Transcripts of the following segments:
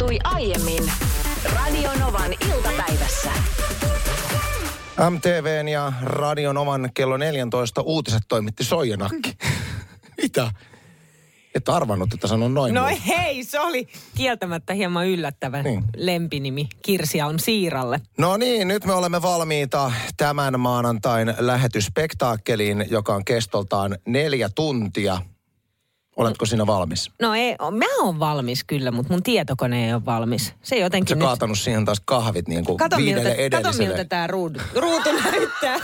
tapahtui aiemmin Radionovan iltapäivässä. MTVn ja Radion oman kello 14 uutiset toimitti Soijanakki. Mitä? Et arvannut, että sanon noin. No mulle. hei, se oli kieltämättä hieman yllättävä Niin. lempinimi Kirsia on Siiralle. No niin, nyt me olemme valmiita tämän maanantain lähetysspektaakkeliin, joka on kestoltaan neljä tuntia. Oletko sinä valmis? No ei, mä oon valmis kyllä, mutta mun tietokone ei ole valmis. Se jotenkin nyt... kaatanut siihen taas kahvit niin kuin Kato miltä, kato edelliselle. miltä tämä ruudu, ruutu näyttää.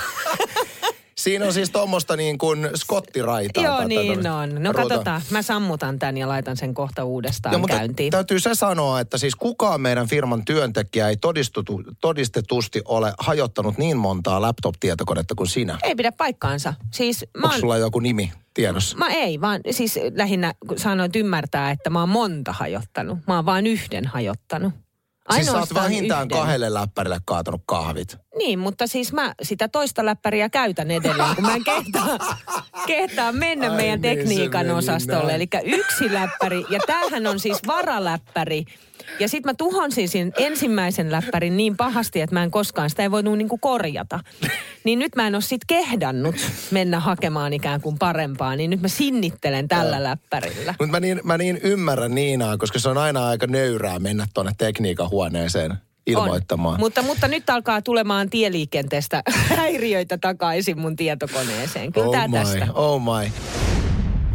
Siinä on siis tuommoista niin kuin skottiraitaa. Joo, tätä niin tämmöistä on. No katsotaan, mä sammutan tän ja laitan sen kohta uudestaan Joo, mutta käyntiin. täytyy se sanoa, että siis kukaan meidän firman työntekijä ei todistutu, todistetusti ole hajottanut niin montaa laptop-tietokonetta kuin sinä. Ei pidä paikkaansa. Siis mä Onko oon, sulla joku nimi tiedossa? Mä ei, vaan siis lähinnä sanoit ymmärtää, että mä oon monta hajottanut. Mä oon vain yhden hajottanut. Siis sä oot Ainoastaan vähintään yhden. kahdelle läppärille kaatanut kahvit. Niin, mutta siis mä sitä toista läppäriä käytän edelleen, kun mä en kehtaa, kehtaa mennä Ai meidän niin, tekniikan osastolle. Eli yksi läppäri, ja tämähän on siis varaläppäri. Ja sitten mä tuhonsin sen ensimmäisen läppärin niin pahasti, että mä en koskaan, sitä ei voinut niinku korjata. Niin nyt mä en ole sit kehdannut mennä hakemaan ikään kuin parempaa, niin nyt mä sinnittelen tällä läppärillä. Mutta mä niin, mä niin ymmärrän Niinaa, koska se on aina aika nöyrää mennä tuonne tekniikan huoneeseen ilmoittamaan. On. Mutta, mutta nyt alkaa tulemaan tieliikenteestä häiriöitä takaisin mun tietokoneeseen. Kyllä oh my, tästä. oh my.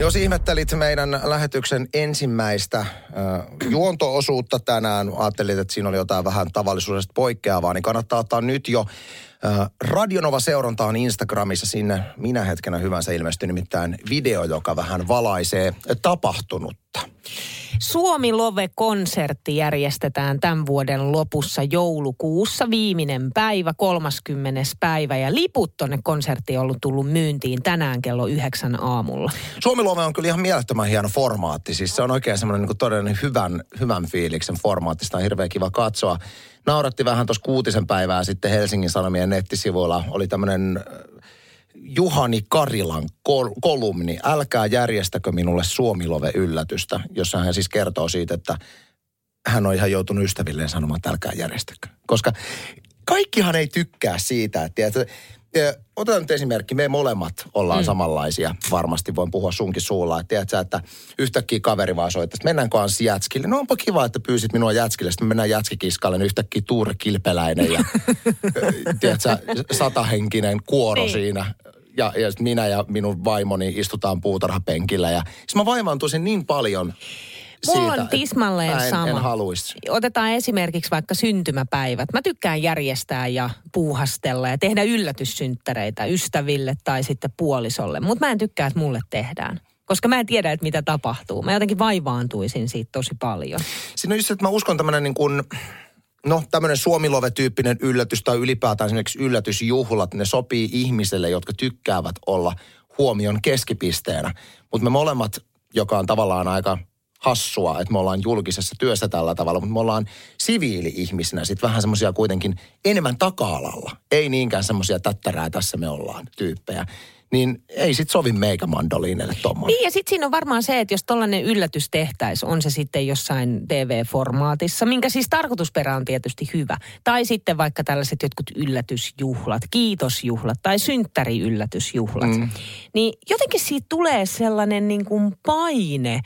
Jos ihmettelit meidän lähetyksen ensimmäistä äh, juonto-osuutta tänään, ajattelit, että siinä oli jotain vähän tavallisuudesta poikkeavaa, niin kannattaa ottaa nyt jo äh, Radionova seurantaan Instagramissa sinne minä hetkenä hyvänsä ilmestyi nimittäin video, joka vähän valaisee tapahtunutta. Suomi Love-konsertti järjestetään tämän vuoden lopussa joulukuussa. Viimeinen päivä, 30. päivä. Ja liput tonne konserttiin on tullut myyntiin tänään kello yhdeksän aamulla. Suomi Luove on kyllä ihan mielettömän hieno formaatti. Siis se on oikein semmoinen niin todellinen hyvän, hyvän fiiliksen formaatti. Sitä on hirveän kiva katsoa. Nauratti vähän tuossa kuutisen päivää sitten Helsingin Sanomien nettisivuilla. Oli tämmöinen Juhani Karilan kol- kolumni. Älkää järjestäkö minulle Suomilove-yllätystä, jossa hän siis kertoo siitä, että hän on ihan joutunut ystävilleen sanomaan, että älkää järjestäkö. Koska kaikkihan ei tykkää siitä, että eh, otetaan nyt esimerkki, me molemmat ollaan mm. samanlaisia, varmasti voin puhua sunkin suulla, että tiedätkö, että yhtäkkiä kaveri vaan soittaa, että mennään kanssa jätskille. No onpa kiva, että pyysit minua jätskille, sitten me mennään jätskikiskalle, niin yhtäkkiä Tuure Kilpeläinen ja tiedätkö, satahenkinen kuoro Niin. siinä. Ja, ja minä ja minun vaimoni istutaan puutarhapenkillä ja siis mä vaivaantuisin niin paljon Mulla siitä, on tismalleen en, sama. En haluaisi. Otetaan esimerkiksi vaikka syntymäpäivät. Mä tykkään järjestää ja puuhastella ja tehdä yllätyssynttäreitä ystäville tai sitten puolisolle. Mutta mä en tykkää, että mulle tehdään. Koska mä en tiedä, että mitä tapahtuu. Mä jotenkin vaivaantuisin siitä tosi paljon. Siinä on just, että mä uskon tämmöinen niin kuin, no tämmöinen Suomilove-tyyppinen yllätys tai ylipäätään esimerkiksi yllätysjuhlat, ne sopii ihmisille, jotka tykkäävät olla huomion keskipisteenä. Mutta me molemmat, joka on tavallaan aika hassua, että me ollaan julkisessa työssä tällä tavalla, mutta me ollaan siviili-ihmisinä sitten vähän semmoisia kuitenkin enemmän taka-alalla. Ei niinkään semmoisia tättärää tässä me ollaan tyyppejä. Niin ei sit sovi meikä mandoliinille tommoinen. Niin ja sitten siinä on varmaan se, että jos tollainen yllätys tehtäisiin, on se sitten jossain TV-formaatissa, minkä siis tarkoitusperä on tietysti hyvä. Tai sitten vaikka tällaiset jotkut yllätysjuhlat, kiitosjuhlat tai synttäriyllätysjuhlat. Mm. Niin jotenkin siitä tulee sellainen niin kuin paine,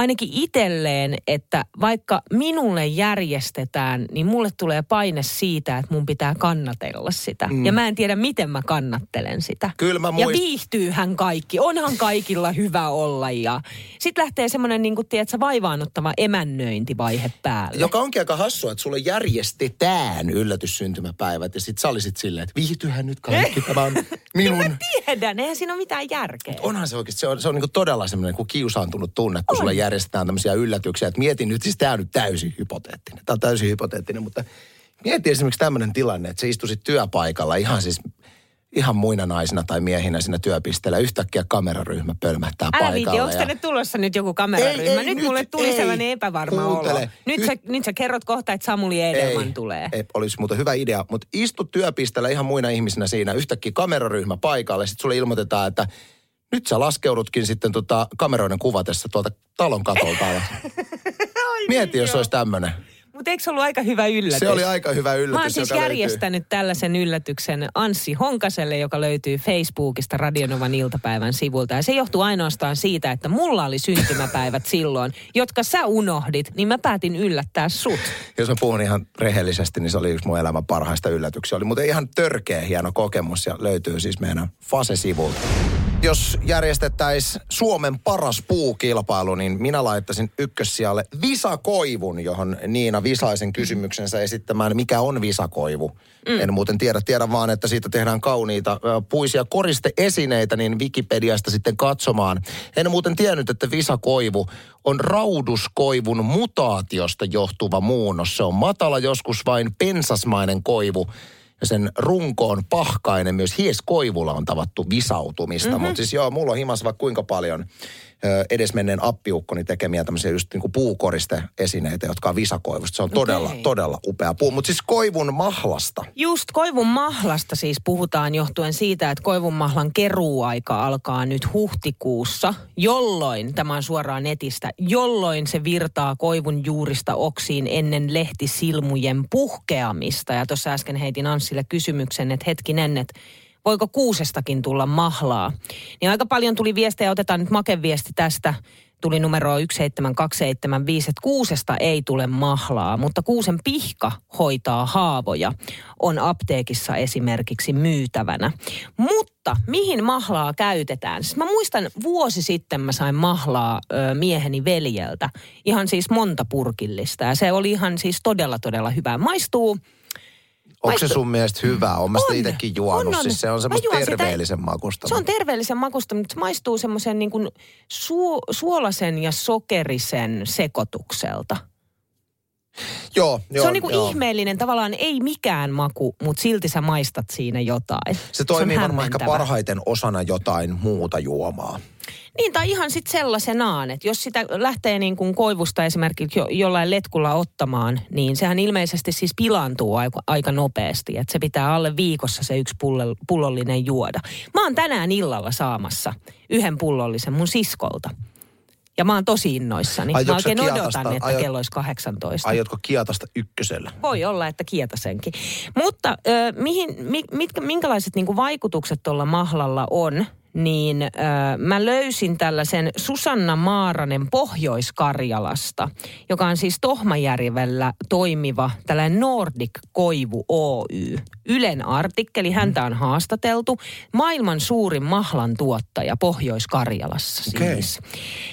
ainakin itselleen, että vaikka minulle järjestetään, niin mulle tulee paine siitä, että mun pitää kannatella sitä. Mm. Ja mä en tiedä, miten mä kannattelen sitä. Kyllä mä Ja muist- viihtyyhän kaikki. Onhan kaikilla hyvä olla. Ja sitten lähtee semmoinen, niin kuin, tiedätkö, vaivaannuttava emännöintivaihe päälle. Joka onkin aika hassua, että sulle järjestetään yllätyssyntymäpäivät ja sit sä olisit silleen, että viihtyhän nyt kaikki, tämä on minun. Tiedän, eihän siinä ole mitään järkeä. Onhan se oikeasti, se on, se on niin todella semmoinen kuin kiusaantunut tunne, kun sulle järjestetään tämmöisiä yllätyksiä. Että mietin nyt, siis tämä on nyt täysin hypoteettinen. Tämä on täysin hypoteettinen, mutta mieti esimerkiksi tämmöinen tilanne, että sä istuisit työpaikalla ihan siis ihan muina naisina tai miehinä siinä työpisteellä. Yhtäkkiä kameraryhmä pölmähtää Älä paikalle. viiti, onko ja- tänne tulossa nyt joku kameraryhmä? Ei, ei, nyt, nyt mulle tuli ei. sellainen epävarma Kuuntele. olo. Nyt, Hy- sä, nyt sä kerrot kohta, että Samuli Edelman tulee. Ei, olisi muuten hyvä idea, mutta istu työpisteellä ihan muina ihmisinä siinä, yhtäkkiä kameraryhmä paikalle, sitten sulle ilmoitetaan, että nyt sä laskeudutkin sitten tota kameroiden kuvatessa tuolta talon katolta alas. Mieti, jos joo. olisi tämmöinen. Mutta eikö se ollut aika hyvä yllätys? Se oli aika hyvä yllätys, Mä oon siis järjestänyt tällaisen yllätyksen Anssi Honkaselle, joka löytyy Facebookista Radionovan iltapäivän sivulta. Ja se johtuu ainoastaan siitä, että mulla oli syntymäpäivät silloin, jotka sä unohdit, niin mä päätin yllättää sut. Jos mä puhun ihan rehellisesti, niin se oli yksi mun elämän parhaista yllätyksiä. Oli muuten ihan törkeä hieno kokemus ja löytyy siis meidän Fase-sivulta. Jos järjestettäisiin Suomen paras puukilpailu, niin minä laittaisin ykkössijalle visakoivun, johon Niina Visaisen kysymyksensä esittämään, mikä on visakoivu. Mm. En muuten tiedä, tiedä vaan, että siitä tehdään kauniita puisia koristeesineitä, niin Wikipediasta sitten katsomaan. En muuten tiennyt, että visakoivu on rauduskoivun mutaatiosta johtuva muunnos. Se on matala, joskus vain pensasmainen koivu sen runko on pahkainen. Myös hieskoivulla on tavattu visautumista. Mm-hmm. Mutta siis joo, mulla on himas vaikka kuinka paljon edesmenneen appiukkoni tekemiä tämmöisiä just niinku puukoristeesineitä, jotka on visakoivusta. Se on todella, Okei. todella upea puu. Mutta siis koivun mahlasta. Just koivun mahlasta siis puhutaan johtuen siitä, että koivun mahlan keruuaika alkaa nyt huhtikuussa, jolloin, tämä on suoraan netistä, jolloin se virtaa koivun juurista oksiin ennen lehtisilmujen puhkeamista. Ja tuossa äsken heitin Anssille kysymyksen, että hetkinen, että voiko kuusestakin tulla mahlaa. Niin aika paljon tuli viestejä, otetaan nyt makeviesti tästä tuli numero 17275, että kuusesta ei tule mahlaa, mutta kuusen pihka hoitaa haavoja. On apteekissa esimerkiksi myytävänä. Mutta mihin mahlaa käytetään? Siis mä muistan vuosi sitten mä sain mahlaa ö, mieheni veljeltä. Ihan siis monta purkillista ja se oli ihan siis todella todella hyvää. Maistuu Onko se sun mielestä hyvä? On mä sitä On. itsekin juonut. On, on. Siis se on semmoista juon sitä- terveellisen makusta. Se on terveellisen makusta, mutta se maistuu semmoisen niin kuin su- suolasen ja sokerisen sekoitukselta. Joo, joo, se on niin kuin joo. ihmeellinen, tavallaan ei mikään maku, mutta silti sä maistat siinä jotain. Se toimii on varmaan ehkä parhaiten osana jotain muuta juomaa. Niin, tai ihan sitten sellaisenaan, että jos sitä lähtee niin kuin koivusta esimerkiksi jo, jollain letkulla ottamaan, niin sehän ilmeisesti siis pilaantuu aika, aika nopeasti. Että se pitää alle viikossa se yksi pullol, pullollinen juoda. Mä oon tänään illalla saamassa yhden pullollisen mun siskolta. Ja mä oon tosi innoissani. Aiotko mä oikein kiatasta- odotan, että aiot- kello olisi 18. Aiotko kiatasta ykkösellä? Voi olla, että kietasenkin. Mutta ö, mihin, mi, mitkä, minkälaiset niin vaikutukset tuolla mahlalla on, niin ö, mä löysin tällaisen Susanna Maaranen Pohjois-Karjalasta, joka on siis Tohmajärvellä toimiva tällainen Nordic Koivu Oy. Ylen artikkeli, häntä on haastateltu. Maailman suurin mahlan tuottaja Pohjois-Karjalassa siis.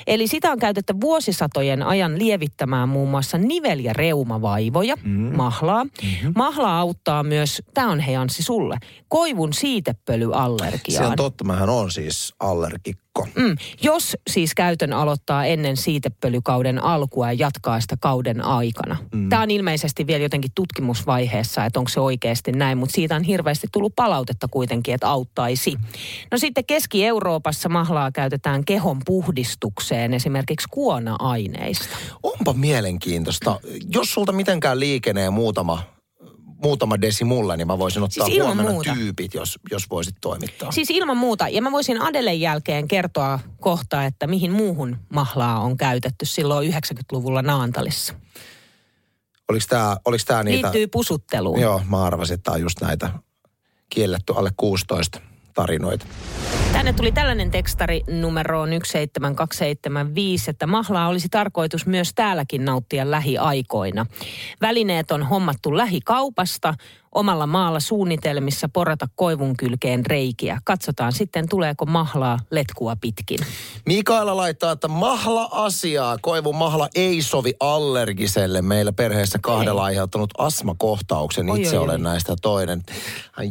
Eli sitä on käytetty vuosisatojen ajan lievittämään muun muassa nivel- ja reumavaivoja, mm. mahlaa. Mm-hmm. Mahla auttaa myös, tämä on hei Anssi sulle, koivun siitepölyallergiaan. Se on totta, mähän on siis allergikko. Mm. Jos siis käytön aloittaa ennen siitepölykauden alkua ja jatkaa sitä kauden aikana. Mm. Tämä on ilmeisesti vielä jotenkin tutkimusvaiheessa, että onko se oikeasti näin, mutta siitä on hirveästi tullut palautetta kuitenkin, että auttaisi. No sitten Keski-Euroopassa mahlaa käytetään kehon puhdistukseen esimerkiksi kuona-aineista. Onpa mielenkiintoista. Jos sulta mitenkään liikenee muutama, muutama desi mulle, niin mä voisin ottaa Siis huomenna muuta. tyypit, jos, jos voisit toimittaa. Siis ilman muuta. Ja mä voisin Adelen jälkeen kertoa kohta, että mihin muuhun mahlaa on käytetty silloin 90-luvulla Naantalissa. Oliko tää, oliks tää niitä... Liittyy pusutteluun. Joo, mä arvasin, että tää on just näitä kielletty alle 16 tarinoita. Tänne tuli tällainen tekstari numeroon 17275, että mahlaa olisi tarkoitus myös täälläkin nauttia lähiaikoina. Välineet on hommattu lähikaupasta, omalla maalla suunnitelmissa porata koivun kylkeen reikiä. Katsotaan sitten, tuleeko mahlaa letkua pitkin. Mikaela laittaa, että mahla-asiaa. Koivun mahla ei sovi allergiselle. Meillä perheessä kahdella aiheuttanut astmakohtauksen. Oi, Itse oi, olen oi. näistä toinen.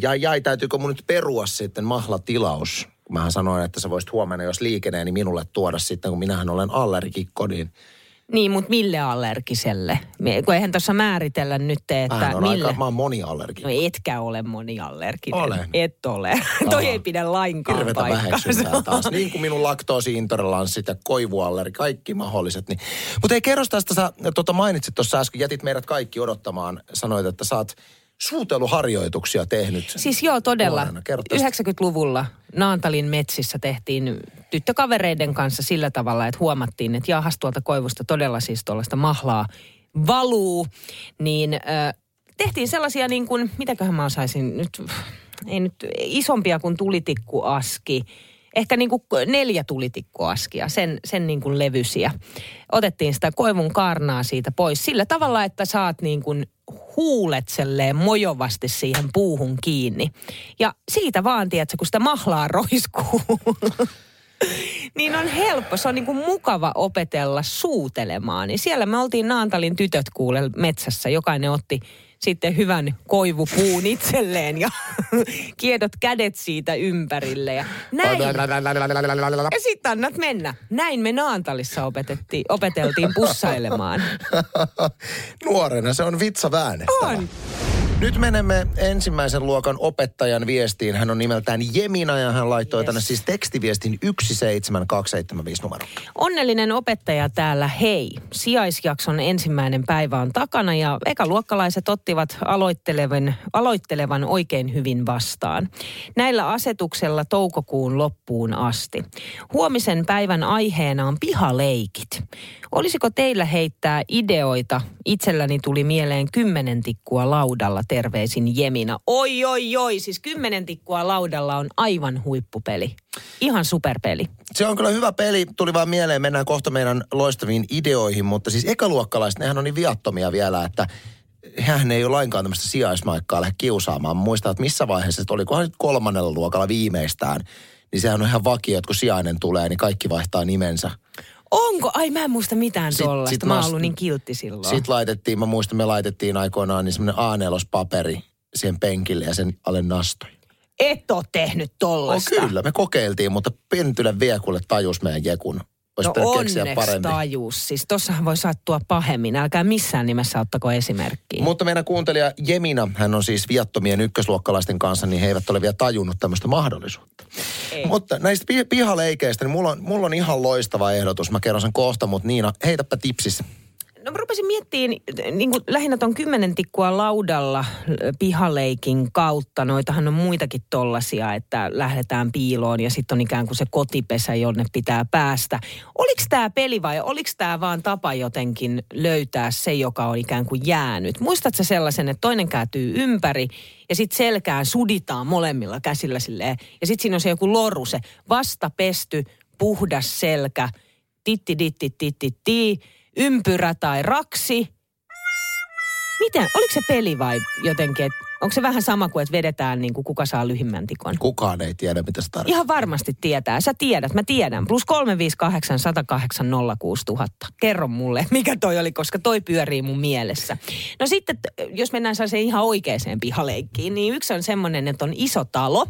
Jäi, jäi, täytyykö mun nyt perua sitten mahlatilaus? Mähän sanoin, että sä voisit huomenna, jos liikeneeni minulle tuoda sitten, kun minähän olen allergikko, niin Niin, mutta mille allergiselle? Kun eihän tuossa määritellä nyt, että mähän on mille... aika, mä oon moniallergikko. No etkä ole moniallerginen. Olen. Et ole. Toi ei pidä lainkaan Hirvetä väheksyntää taas. Niin kuin minun laktoosiintoleranssit ja koivuallergi, kaikki mahdolliset. Niin. Mutta ei kerro tästä, sä tota mainitsit tuossa äsken, jätit meidät kaikki odottamaan. Sanoit, että oot suuteluharjoituksia tehnyt. Siis joo, todella. nuorena. Kerro tästä. 90-luvulla Naantalin metsissä tehtiin tyttökavereiden kanssa sillä tavalla, että huomattiin, että jahas tuolta koivusta todella siis tuollaista mahlaa valuu. Niin äh, tehtiin sellaisia niin kuin, mitäköhän mä osaisin nyt, ei nyt isompia kuin tulitikkuaski. Ehkä niin kuin neljä tulitikkuaskia, sen, sen niin kuin levysiä. Otettiin sitä koivun kaarnaa siitä pois sillä tavalla, että saat niin kuin huulet selleen mojovasti siihen puuhun kiinni. Ja siitä vaan, tiedätkö, kun sitä mahlaa roiskuu, niin on helppo. Se on niin kuin mukava opetella suutelemaan. Niin siellä me oltiin Naantalin tytöt kuule metsässä. Jokainen otti sitten hyvän koivupuun itselleen ja kiedot kädet siitä ympärille. Ja näin. Ja sitten annat mennä. Näin me Naantalissa opetettiin, opeteltiin pussailemaan. Nuorena se on vitsa väännettävä. On. Nyt menemme ensimmäisen luokan opettajan viestiin. Hän on nimeltään Jemina ja hän laittoi yes. tänne siis tekstiviestin 17275 numero. Onnellinen opettaja täällä, hei. Sijaisjakson ensimmäinen päivä on takana ja ekaluokkalaiset ottivat aloittelevan, aloittelevan oikein hyvin vastaan. Näillä asetuksella toukokuun loppuun asti. Huomisen päivän aiheena on pihaleikit. Olisiko teillä heittää ideoita? Itselläni tuli mieleen kymmenen tikkua laudalla terveisin Jemina. Oi, oi, oi, siis kymmenen tikkua laudalla on aivan huippupeli. Ihan superpeli. Se on kyllä hyvä peli. Tuli vaan mieleen, mennään kohta meidän loistaviin ideoihin, mutta siis ekaluokkalaiset, nehän on niin viattomia vielä, että hän ei ole lainkaan tämmöistä sijaismaikkaa lähde kiusaamaan. Muistaa, että missä vaiheessa, että olikohan nyt kolmannella luokalla viimeistään, niin sehän on ihan vakio, että kun sijainen tulee, niin kaikki vaihtaa nimensä. Onko? Ai mä en muista mitään Sit- tollaista. sit Mä oon ollut niin kiltti silloin. Sitten laitettiin, mä muistan, me laitettiin aikoinaan niin semmoinen A4-paperi siihen penkille ja sen alle nastoi. Et oo tehnyt Oh, tollasta. kyllä, me kokeiltiin, mutta Pentylän viekulle tajus meidän jekun. Olisi No onneksi paremmin. tajus. Siis tossahan voi sattua pahemmin. Älkää missään nimessä ottako esimerkkiä. Mutta meidän kuuntelija Jemina, hän on siis viattomien ykkösluokkalaisten kanssa, niin he eivät ole vielä tajunnut tämmöistä mahdollisuutta. Ei. Mutta näistä pi- pihaleikeistä, niin mulla on, mulla on ihan loistava ehdotus. Mä kerron sen kohta, mutta Niina, heitäpä tipsis. No mä rupesin miettimään niin kuin lähinnä ton kymmenen tikkua laudalla pihaleikin kautta. Noitahan on muitakin tollasia, että lähdetään piiloon ja sitten on ikään kuin se kotipesä, jonne pitää päästä. Oliko tämä peli vai oliko tämä vaan tapa jotenkin löytää se, joka on ikään kuin jäänyt? Muistatko sellaisen, että toinen kääntyy ympäri ja sitten selkään suditaan molemmilla käsillä silleen. Ja sitten siinä on se joku loru, se vastapesty, puhdas selkä, titti ditti titti tii, ympyrä tai raksi. Miten, oliko se peli vai jotenkin, että onko se vähän sama kuin, että vedetään niin kuin kuka saa lyhimmän tikon? Kukaan ei tiedä, mitä se tarkoittaa. Ihan varmasti tietää. Sä tiedät, mä tiedän. Plus 358 108 06000. Kerro mulle, mikä toi oli, koska toi pyörii mun mielessä. No sitten, jos mennään sellaiseen ihan oikeaan pihaleikkiin, niin yksi on semmoinen, että on iso talo.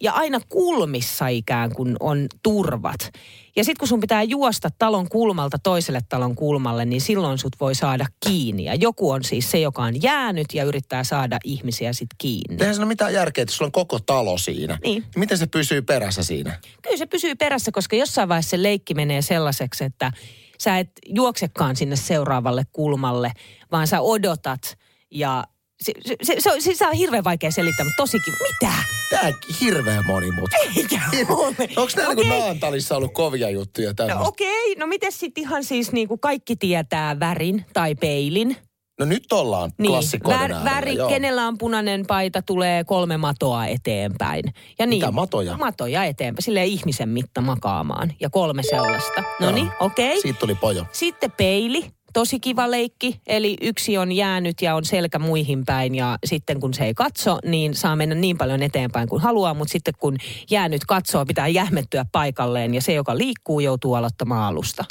Ja aina kulmissa ikään kuin on turvat. Ja sitten kun sun pitää juosta talon kulmalta toiselle talon kulmalle, niin silloin sut voi saada kiinni. Ja joku on siis se, joka on jäänyt ja yrittää saada ihmisiä sitten kiinni. Eihän siinä ole mitään järkeä, että sulla on koko talo siinä. Niin. Miten se pysyy perässä siinä? Kyllä se pysyy perässä, koska jossain vaiheessa se leikki menee sellaiseksi, että sä et juoksekaan sinne seuraavalle kulmalle, vaan sä odotat ja se, se, se, se, on- se on hirveän vaikea selittää, mutta tosi kiva. Mitä? Tää hirveä monimutkainen. Eikä ole. Onko nämä Okei. niin Naantalissa ollut kovia juttuja tämmöistä? No okei, no miten sitten ihan siis niin kuin kaikki tietää värin tai peilin? No nyt ollaan Niin, klassikkoiden vär, äärellä, väri, joo. kenellä on punainen paita, tulee kolme matoa eteenpäin. Ja niin, Mitä matoja? Matoja eteenpäin, silleen ihmisen mitta makaamaan. Ja kolme sellaista. No niin, okei. Siitä tuli pojo. Sitten peili, tosi kiva leikki. Eli yksi on jäänyt ja on selkä muihin päin ja sitten kun se ei katso, niin saa mennä niin paljon eteenpäin kuin haluaa. Mutta sitten kun jäänyt katsoo, pitää jähmettyä paikalleen ja se, joka liikkuu, joutuu aloittamaan alusta.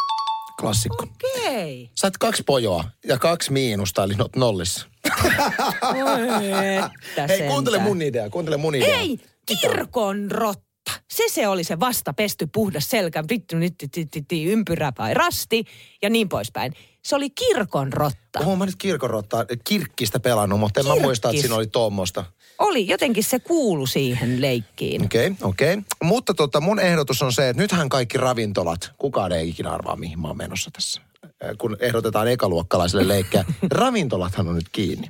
Klassikko. Okei. Sait kaksi pojoa ja kaksi miinusta, eli not nollissa. Hei, kuuntele mun idea, kuuntele mun idea. Ei, kirkon rotta. Se se oli se vasta pesty puhdas selkä, vittu, nyt, ympyrä vai rasti ja niin poispäin. Se oli kirkon rotta. Oon mä nyt kirkonrottaa, kirkkistä pelannut, mutta en mä Kirkkis. muista, että siinä oli tuommoista. Oli, jotenkin se kuulu siihen leikkiin. Okei, okay, okei. Okay. Mutta tota, mun ehdotus on se, että nythän kaikki ravintolat, kukaan ei ikinä arvaa, mihin mä oon menossa tässä. Äh, Kun ehdotetaan ekaluokkalaiselle leikkiä. Ravintolathan on nyt kiinni.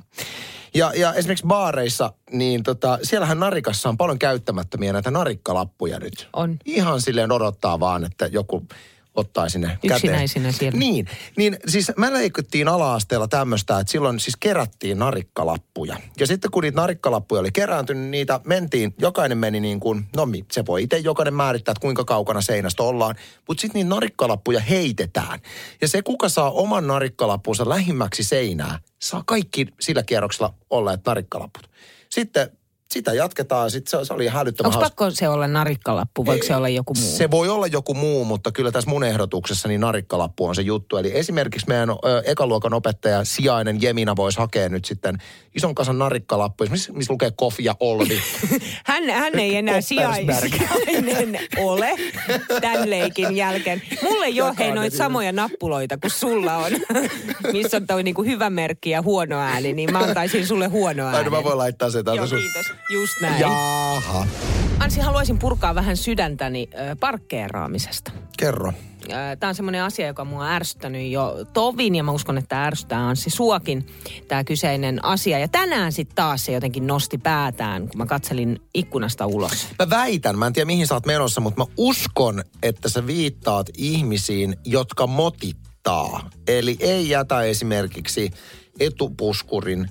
Ja, ja esimerkiksi baareissa, niin tota, siellähän narikassa on paljon käyttämättömiä näitä narikkalappuja nyt. On. Ihan silleen odottaa vaan, että joku ottaa sinne käteen. Yksinäisinä siellä. Niin, niin siis me leikittiin ala-asteella tämmöistä, että silloin siis kerättiin narikkalappuja. Ja sitten kun niitä narikkalappuja oli kerääntynyt, niitä mentiin, jokainen meni niin kuin, no se voi itse jokainen määrittää, että kuinka kaukana seinästä ollaan. Mutta sitten niitä narikkalappuja heitetään. Ja se, kuka saa oman narikkalappunsa lähimmäksi seinää, saa kaikki sillä kierroksella olleet narikkalaput. Sitten sitä jatketaan, sitten se, se oli hälyttömän Onko hauska. pakko se olla narikkalappu, voiko se olla joku muu? Se voi olla joku muu, mutta kyllä tässä mun ehdotuksessa niin narikkalappu on se juttu. Eli esimerkiksi meidän ö, ekaluokan opettaja, sijainen Jemina, voisi hakea nyt sitten ison kasan narikkalappuja, missä, missä lukee Kofi ja Olvi. Hän, hän ei enää sijainen ole tämän leikin jälkeen. Mulla ei ole hei noita samoja nappuloita kuin sulla on, missä on toi niinku hyvä merkki ja huono ääni, niin mä antaisin sulle huono Aina ääni. mä voin laittaa sen täältä Joo, sun. kiitos. Just näin. Jaha. Ansi, haluaisin purkaa vähän sydäntäni ö, parkkeeraamisesta. Kerro. Tämä on semmoinen asia, joka mua on ärsyttänyt jo tovin ja mä uskon, että ärsyttää Anssi suokin, tämä kyseinen asia. Ja tänään sitten taas se jotenkin nosti päätään, kun mä katselin ikkunasta ulos. Mä väitän, mä en tiedä mihin sä oot menossa, mutta mä uskon, että sä viittaat ihmisiin, jotka motittaa. Eli ei jätä esimerkiksi etupuskurin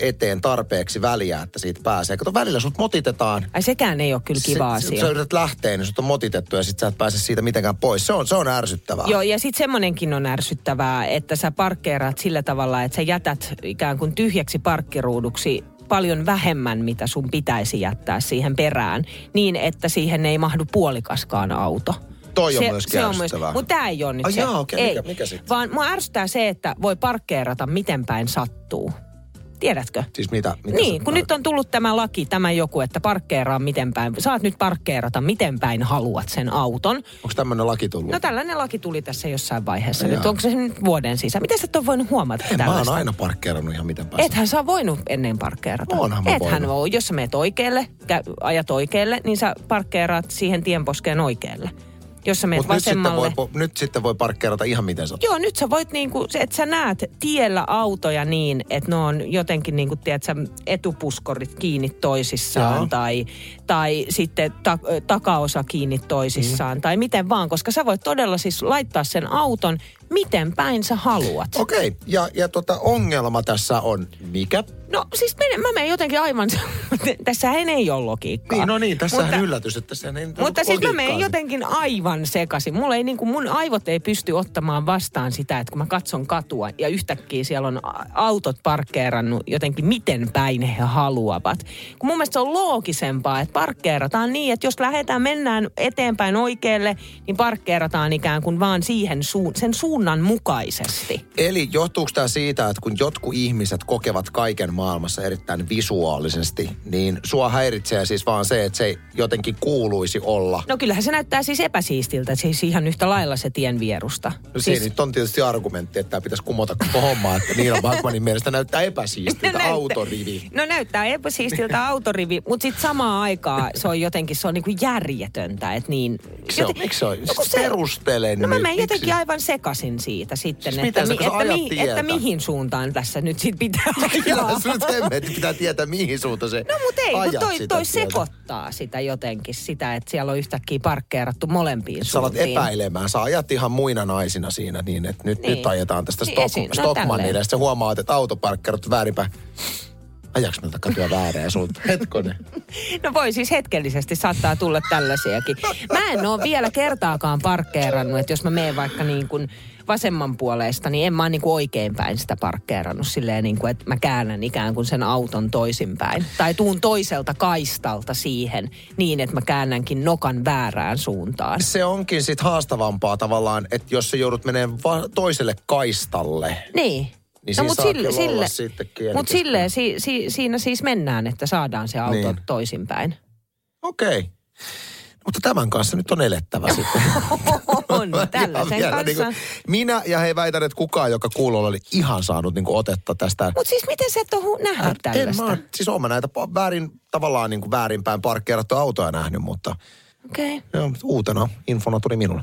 eteen tarpeeksi väliä, että siitä pääsee. Kato, välillä sut motitetaan. Ai sekään ei ole kyllä kiva se, asia. Sä yrität lähteä, niin sut on motitettu ja sit sä et pääse siitä mitenkään pois. Se on, se on ärsyttävää. Joo, ja sitten semmoinenkin on ärsyttävää, että sä parkkeeraat sillä tavalla, että sä jätät ikään kuin tyhjäksi parkkiruuduksi paljon vähemmän, mitä sun pitäisi jättää siihen perään, niin että siihen ei mahdu puolikaskaan auto. Toi on se, myöskin se on ärsyttävää. Mutta tämä ei ole nyt Ai se. jaa, okei, ei. mikä- mikä sitten? Vaan mua ärsyttää se, että voi parkkeerata miten päin sattuu. Tiedätkö? Siis mitä? mitä Niin, kun nyt on tullut tämä laki, tämä joku, että parkkeeraa miten päin. Saat nyt parkkeerata miten päin haluat sen auton. Onko tämmöinen laki tullut? No tällainen laki tuli tässä jossain vaiheessa. Jaa. Nyt onko se nyt vuoden sisään? Miten sä et ole voinut huomata en, mä oon tällaista? aina parkkeerannut ihan miten päästä. Ethän sä ole voinut ennen parkkeerata. Oonhan mä Ethän voinut. voi. Jos sä meet oikealle, ajat oikealle, niin sä parkkeeraat siihen tienposkeen oikealle. Jos sä meet Mutta nyt sitten, vasemmalle... voi, nyt sitten voi parkkeerata ihan miten sattuu. Joo, nyt sä voit niinku, se, että sä näet tiellä autoja niin, että ne on jotenkin niinku, tiedät sä, etupuskurit kiinni toisissaan Joo. tai, tai sitten ta, takaosa kiinni toisissaan Mm. tai miten vaan, koska sä voit todella siis laittaa sen auton miten päin sä haluat. Okei, okay. ja, ja tota ongelma tässä on mikä? No siis menen, mä menen jotenkin aivan, tässähän ei ole logiikkaa. Niin, no niin, tässä on yllätys, että tässä ei Mutta siis mä menen jotenkin aivan sekaisin. Mulla ei niinku, mun aivot ei pysty ottamaan vastaan sitä, että kun mä katson katua ja yhtäkkiä siellä on autot parkkeerannut jotenkin miten päin he haluavat. Kun mun mielestä se on loogisempaa, että parkkeerataan niin, että jos lähdetään, mennään eteenpäin oikealle, niin parkkeerataan ikään kuin vaan siihen suun, sen suunnan mukaisesti. Eli johtuuko tämä siitä, että kun jotkut ihmiset kokevat kaiken maailmassa erittäin visuaalisesti, niin sua häiritsee siis vaan se, että se ei jotenkin kuuluisi olla. No kyllähän se näyttää siis epäsiistiltä, siis ihan yhtä lailla se tien vierusta. No siis, siinä nyt on tietysti argumentti, että tämä pitäisi kumota koko homma, että Niina Backmanin mielestä näyttää epäsiistiltä näyttää- autorivi. No näyttää epäsiistiltä autorivi, mutta sitten samaan aikaan se on jotenkin, se on niinku järjetöntä, että niin... Miksi se on? Miksi se on? No, kun Perustele No mä menen jotenkin aivan sekasin siitä sitten, Siis että, sä että, mi, että mihin suuntaan tässä nyt sit pitää ajaa. Kyllä, hemmetti pitää tietää, mihin suuntaan se No mutta ei, ajat toi, sitä toi tietä. sekoittaa sitä jotenkin, sitä, että siellä on yhtäkkiä parkkeerattu molempiin Sä alat suuntiin. epäilemään. Sä ajat ihan muina naisina siinä niin, että nyt, Niin. nyt ajetaan tästä Niin, Stock. No, Stockmannille. Ja sitten huomaat, että auto parkkeerattu väärinpäin. Ajaks meiltä katua väärään suuntaan? Hetkonen. No voi siis hetkellisesti saattaa tulla tällaisiakin. Mä en ole vielä kertaakaan parkkeerannut, että jos mä menen vaikka niin kuin vasemman puolesta, niin en mä ole niin kuin oikeinpäin sitä parkkeerannut silleen niin kuin, että mä käännän ikään kuin sen auton toisinpäin. Tai tuun toiselta kaistalta siihen niin, että mä käännänkin nokan väärään suuntaan. Se onkin sit haastavampaa tavallaan, että jos sä joudut menemään va- toiselle kaistalle. Niin. Niin siinä mut saa kyllä olla sitten kieli Mutta keskellä. silleen, si, si, siinä siis mennään, että saadaan se auto Niin. toisinpäin. Okei. Okay. Mutta tämän kanssa nyt on elettävä sitten. On, tällaisen vielä kanssa. Niin kuin, minä ja hei väitän, että kukaan, joka kuulolla oli ihan saanut niin kuin otetta tästä. Mutta siis miten sä et ole nähnyt en tällaista? mä, oon- siis oon mä näitä väärin, tavallaan niin kuin väärinpäin parkkeerattuja autoja nähnyt, mutta Okei. Okay. joo, uutena infona tuli minulle.